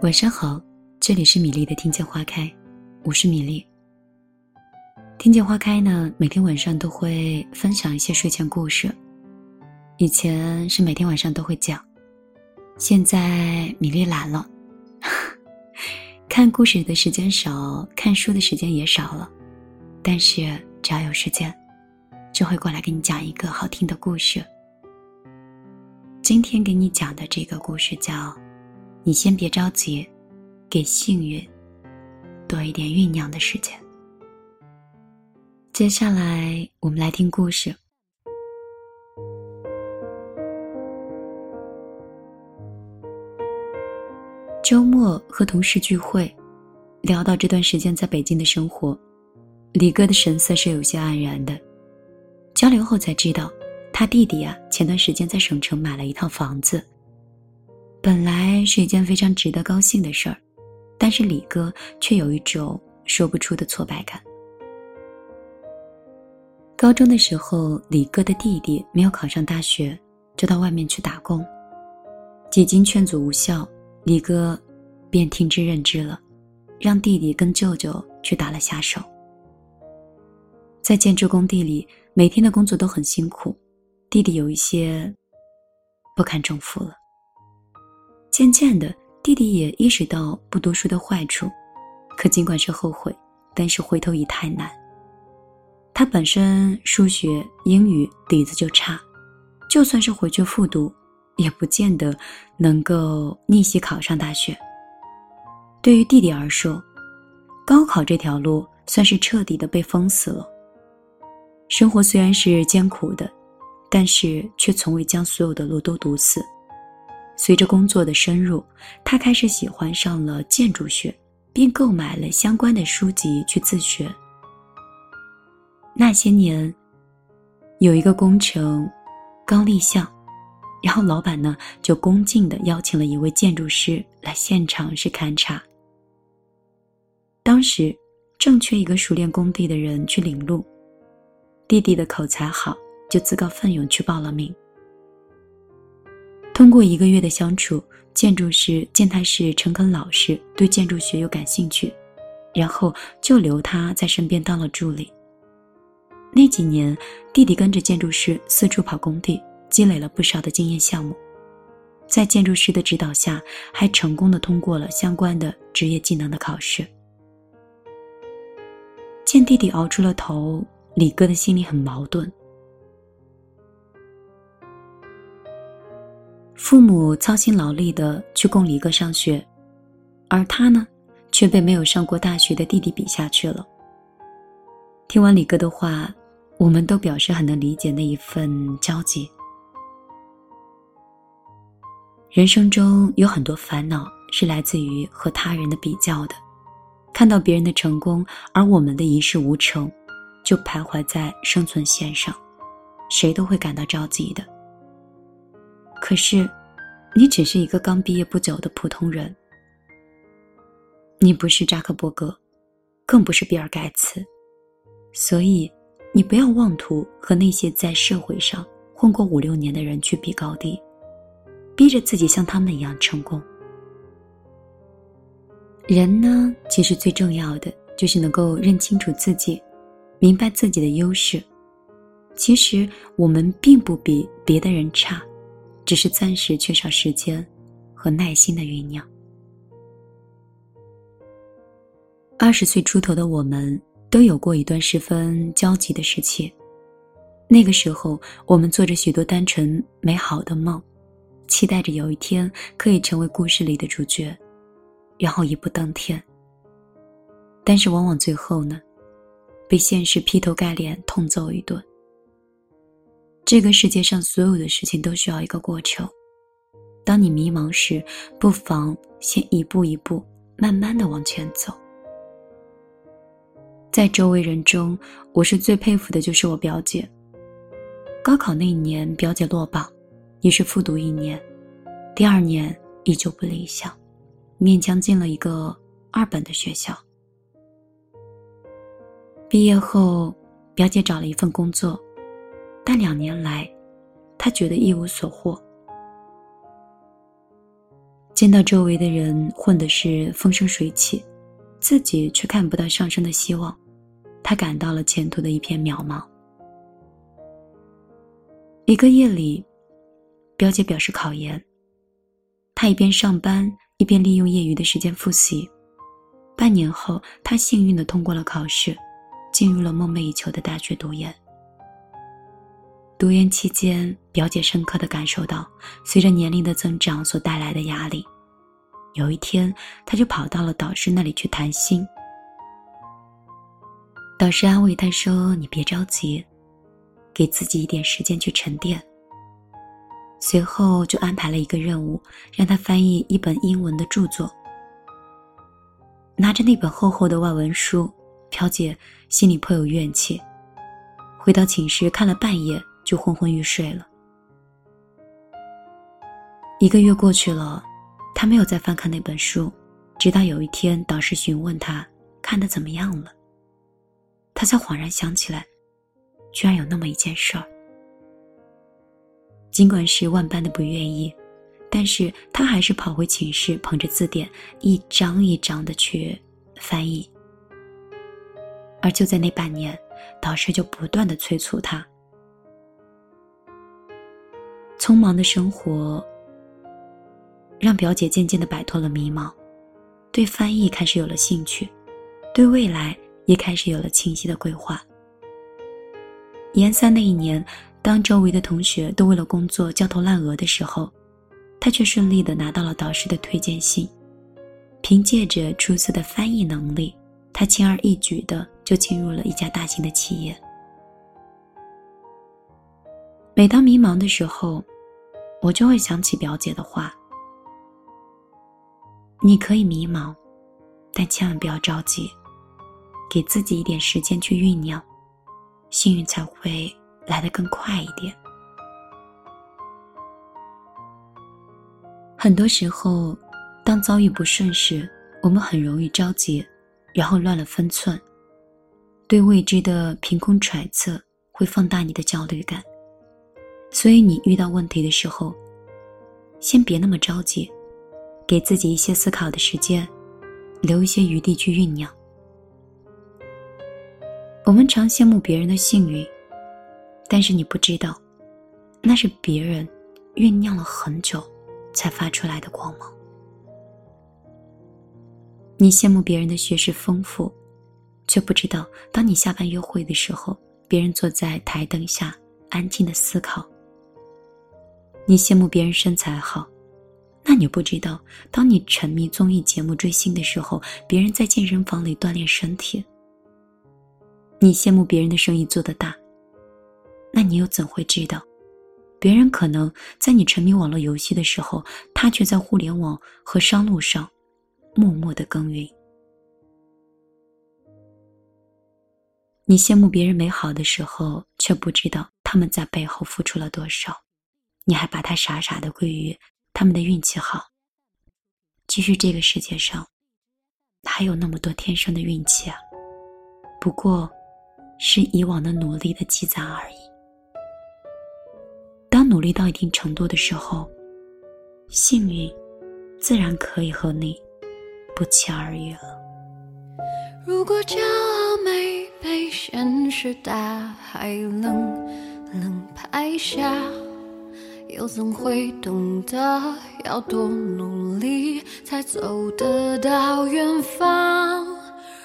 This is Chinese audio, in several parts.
晚上好，这里是米粒的听见花开，我是米粒。听见花开呢，每天晚上都会分享一些睡前故事。以前是每天晚上都会讲，现在米粒懒了，看故事的时间少，看书的时间也少了。但是只要有时间，就会过来给你讲一个好听的故事。今天给你讲的这个故事叫。你先别着急，给幸运多一点酝酿的时间。接下来，我们来听故事。周末和同事聚会，聊到这段时间在北京的生活，李哥的神色是有些黯然的。交流后才知道，他弟弟啊，前段时间在省城买了一套房子。本来是一件非常值得高兴的事儿，但是李哥却有一种说不出的挫败感。高中的时候，李哥的弟弟没有考上大学，就到外面去打工。几经劝阻无效，李哥便听之任之了，让弟弟跟舅舅去打了下手。在建筑工地里，每天的工作都很辛苦，弟弟有一些不堪重负了。渐渐的，弟弟也意识到不读书的坏处，可尽管是后悔，但是回头已太难。他本身数学、英语底子就差，就算是回去复读，也不见得能够逆袭考上大学。对于弟弟而说，高考这条路算是彻底的被封死了。生活虽然是艰苦的，但是却从未将所有的路都堵死。随着工作的深入，他开始喜欢上了建筑学，并购买了相关的书籍去自学。那些年，有一个工程刚立项，然后老板呢就恭敬地邀请了一位建筑师来现场是勘察。当时正缺一个熟练工地的人去领路，弟弟的口才好，就自告奋勇去报了名。通过一个月的相处，建筑师见他是诚恳老实，对建筑学又感兴趣，然后就留他在身边当了助理。那几年，弟弟跟着建筑师四处跑工地，积累了不少的经验项目，在建筑师的指导下，还成功的通过了相关的职业技能的考试。见弟弟熬出了头，李哥的心里很矛盾。父母操心劳力的去供李哥上学，而他呢，却被没有上过大学的弟弟比下去了。听完李哥的话，我们都表示很能理解那一份焦急。人生中有很多烦恼是来自于和他人的比较的，看到别人的成功，而我们的一事无成，就徘徊在生存线上，谁都会感到着急的。可是，你只是一个刚毕业不久的普通人。你不是扎克伯格，更不是比尔盖茨，所以你不要妄图和那些在社会上混过五六年的人去比高低，逼着自己像他们一样成功。人呢，其实最重要的就是能够认清楚自己，明白自己的优势。其实我们并不比别的人差。只是暂时缺少时间和耐心的酝酿。二十岁出头的我们都有过一段十分焦急的时期，那个时候我们做着许多单纯美好的梦，期待着有一天可以成为故事里的主角，然后一步登天。但是往往最后呢，被现实劈头盖脸痛揍一顿。这个世界上所有的事情都需要一个过程。当你迷茫时，不妨先一步一步，慢慢的往前走。在周围人中，我是最佩服的就是我表姐。高考那一年，表姐落榜，于是复读一年，第二年依旧不理想，勉强进了一个二本的学校。毕业后，表姐找了一份工作。但两年来，他觉得一无所获。见到周围的人混的是风生水起，自己却看不到上升的希望，他感到了前途的一片渺茫。一个夜里，表姐表示考研，她一边上班一边利用业余的时间复习。半年后，她幸运的通过了考试，进入了梦寐以求的大学读研。读研期间，表姐深刻的感受到，随着年龄的增长所带来的压力。有一天，她就跑到了导师那里去谈心。导师安慰她说：“你别着急，给自己一点时间去沉淀。”随后就安排了一个任务，让她翻译一本英文的著作。拿着那本厚厚的外文书，表姐心里颇有怨气。回到寝室看了半夜。就昏昏欲睡了。一个月过去了，他没有再翻看那本书，直到有一天导师询问他看的怎么样了，他才恍然想起来，居然有那么一件事儿。尽管是万般的不愿意，但是他还是跑回寝室，捧着字典一张一张的去翻译。而就在那半年，导师就不断的催促他。匆忙的生活让表姐渐渐的摆脱了迷茫，对翻译开始有了兴趣，对未来也开始有了清晰的规划。研三那一年，当周围的同学都为了工作焦头烂额的时候，他却顺利的拿到了导师的推荐信。凭借着出色的翻译能力，他轻而易举的就进入了一家大型的企业。每当迷茫的时候，我就会想起表姐的话：“你可以迷茫，但千万不要着急，给自己一点时间去酝酿，幸运才会来得更快一点。”很多时候，当遭遇不顺时，我们很容易着急，然后乱了分寸。对未知的凭空揣测，会放大你的焦虑感。所以，你遇到问题的时候，先别那么着急，给自己一些思考的时间，留一些余地去酝酿。我们常羡慕别人的幸运，但是你不知道，那是别人酝酿了很久才发出来的光芒。你羡慕别人的学识丰富，却不知道，当你下班约会的时候，别人坐在台灯下安静的思考。你羡慕别人身材好，那你不知道，当你沉迷综艺节目追星的时候，别人在健身房里锻炼身体。你羡慕别人的生意做得大，那你又怎会知道，别人可能在你沉迷网络游戏的时候，他却在互联网和商路上默默的耕耘。你羡慕别人美好的时候，却不知道他们在背后付出了多少。你还把他傻傻的归于他们的运气好。其实这个世界上，还有那么多天生的运气啊，不过，是以往的努力的积攒而已。当努力到一定程度的时候，幸运，自然可以和你不期而遇了。如果骄傲没被现实大海冷冷拍下。又怎会懂得要多努力才走得到远方？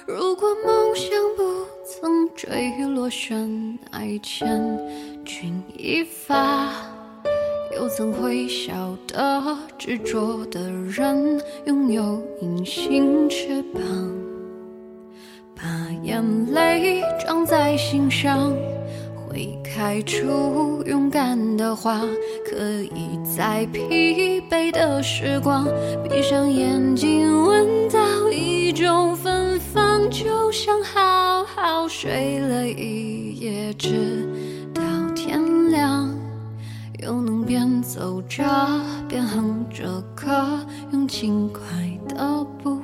如果梦想不曾坠落悬崖，千钧一发，又怎会晓得执着的人拥有隐形翅膀？把眼泪装在心上。会开出勇敢的花，可以在疲惫的时光，闭上眼睛闻到一种芬芳，就像好好睡了一夜，直到天亮，又能边走着边哼着歌，用轻快的步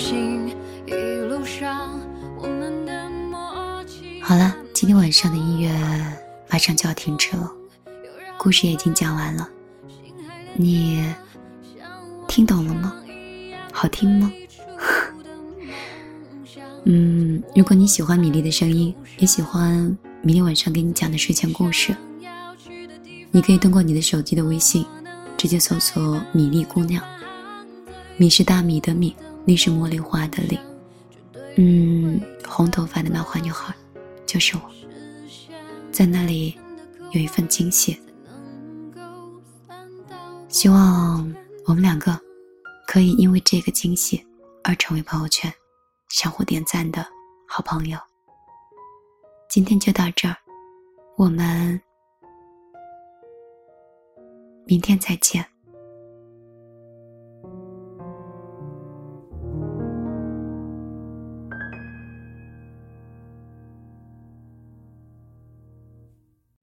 很高兴一路上我们的默契。好了，今天晚上的音乐马上就要停止了，故事也已经讲完了，你听懂了吗？好听吗？嗯，如果你喜欢米粒的声音，也喜欢明天晚上给你讲的睡前故事，你可以通过你的手机的微信，直接搜索“米粒姑娘”。米是大米的米，你是茉莉花的莉。嗯，红头发的漫画女孩，就是我。在那里有一份惊喜，希望我们两个可以因为这个惊喜而成为朋友圈。相互点赞的好朋友，今天就到这儿，我们明天再见。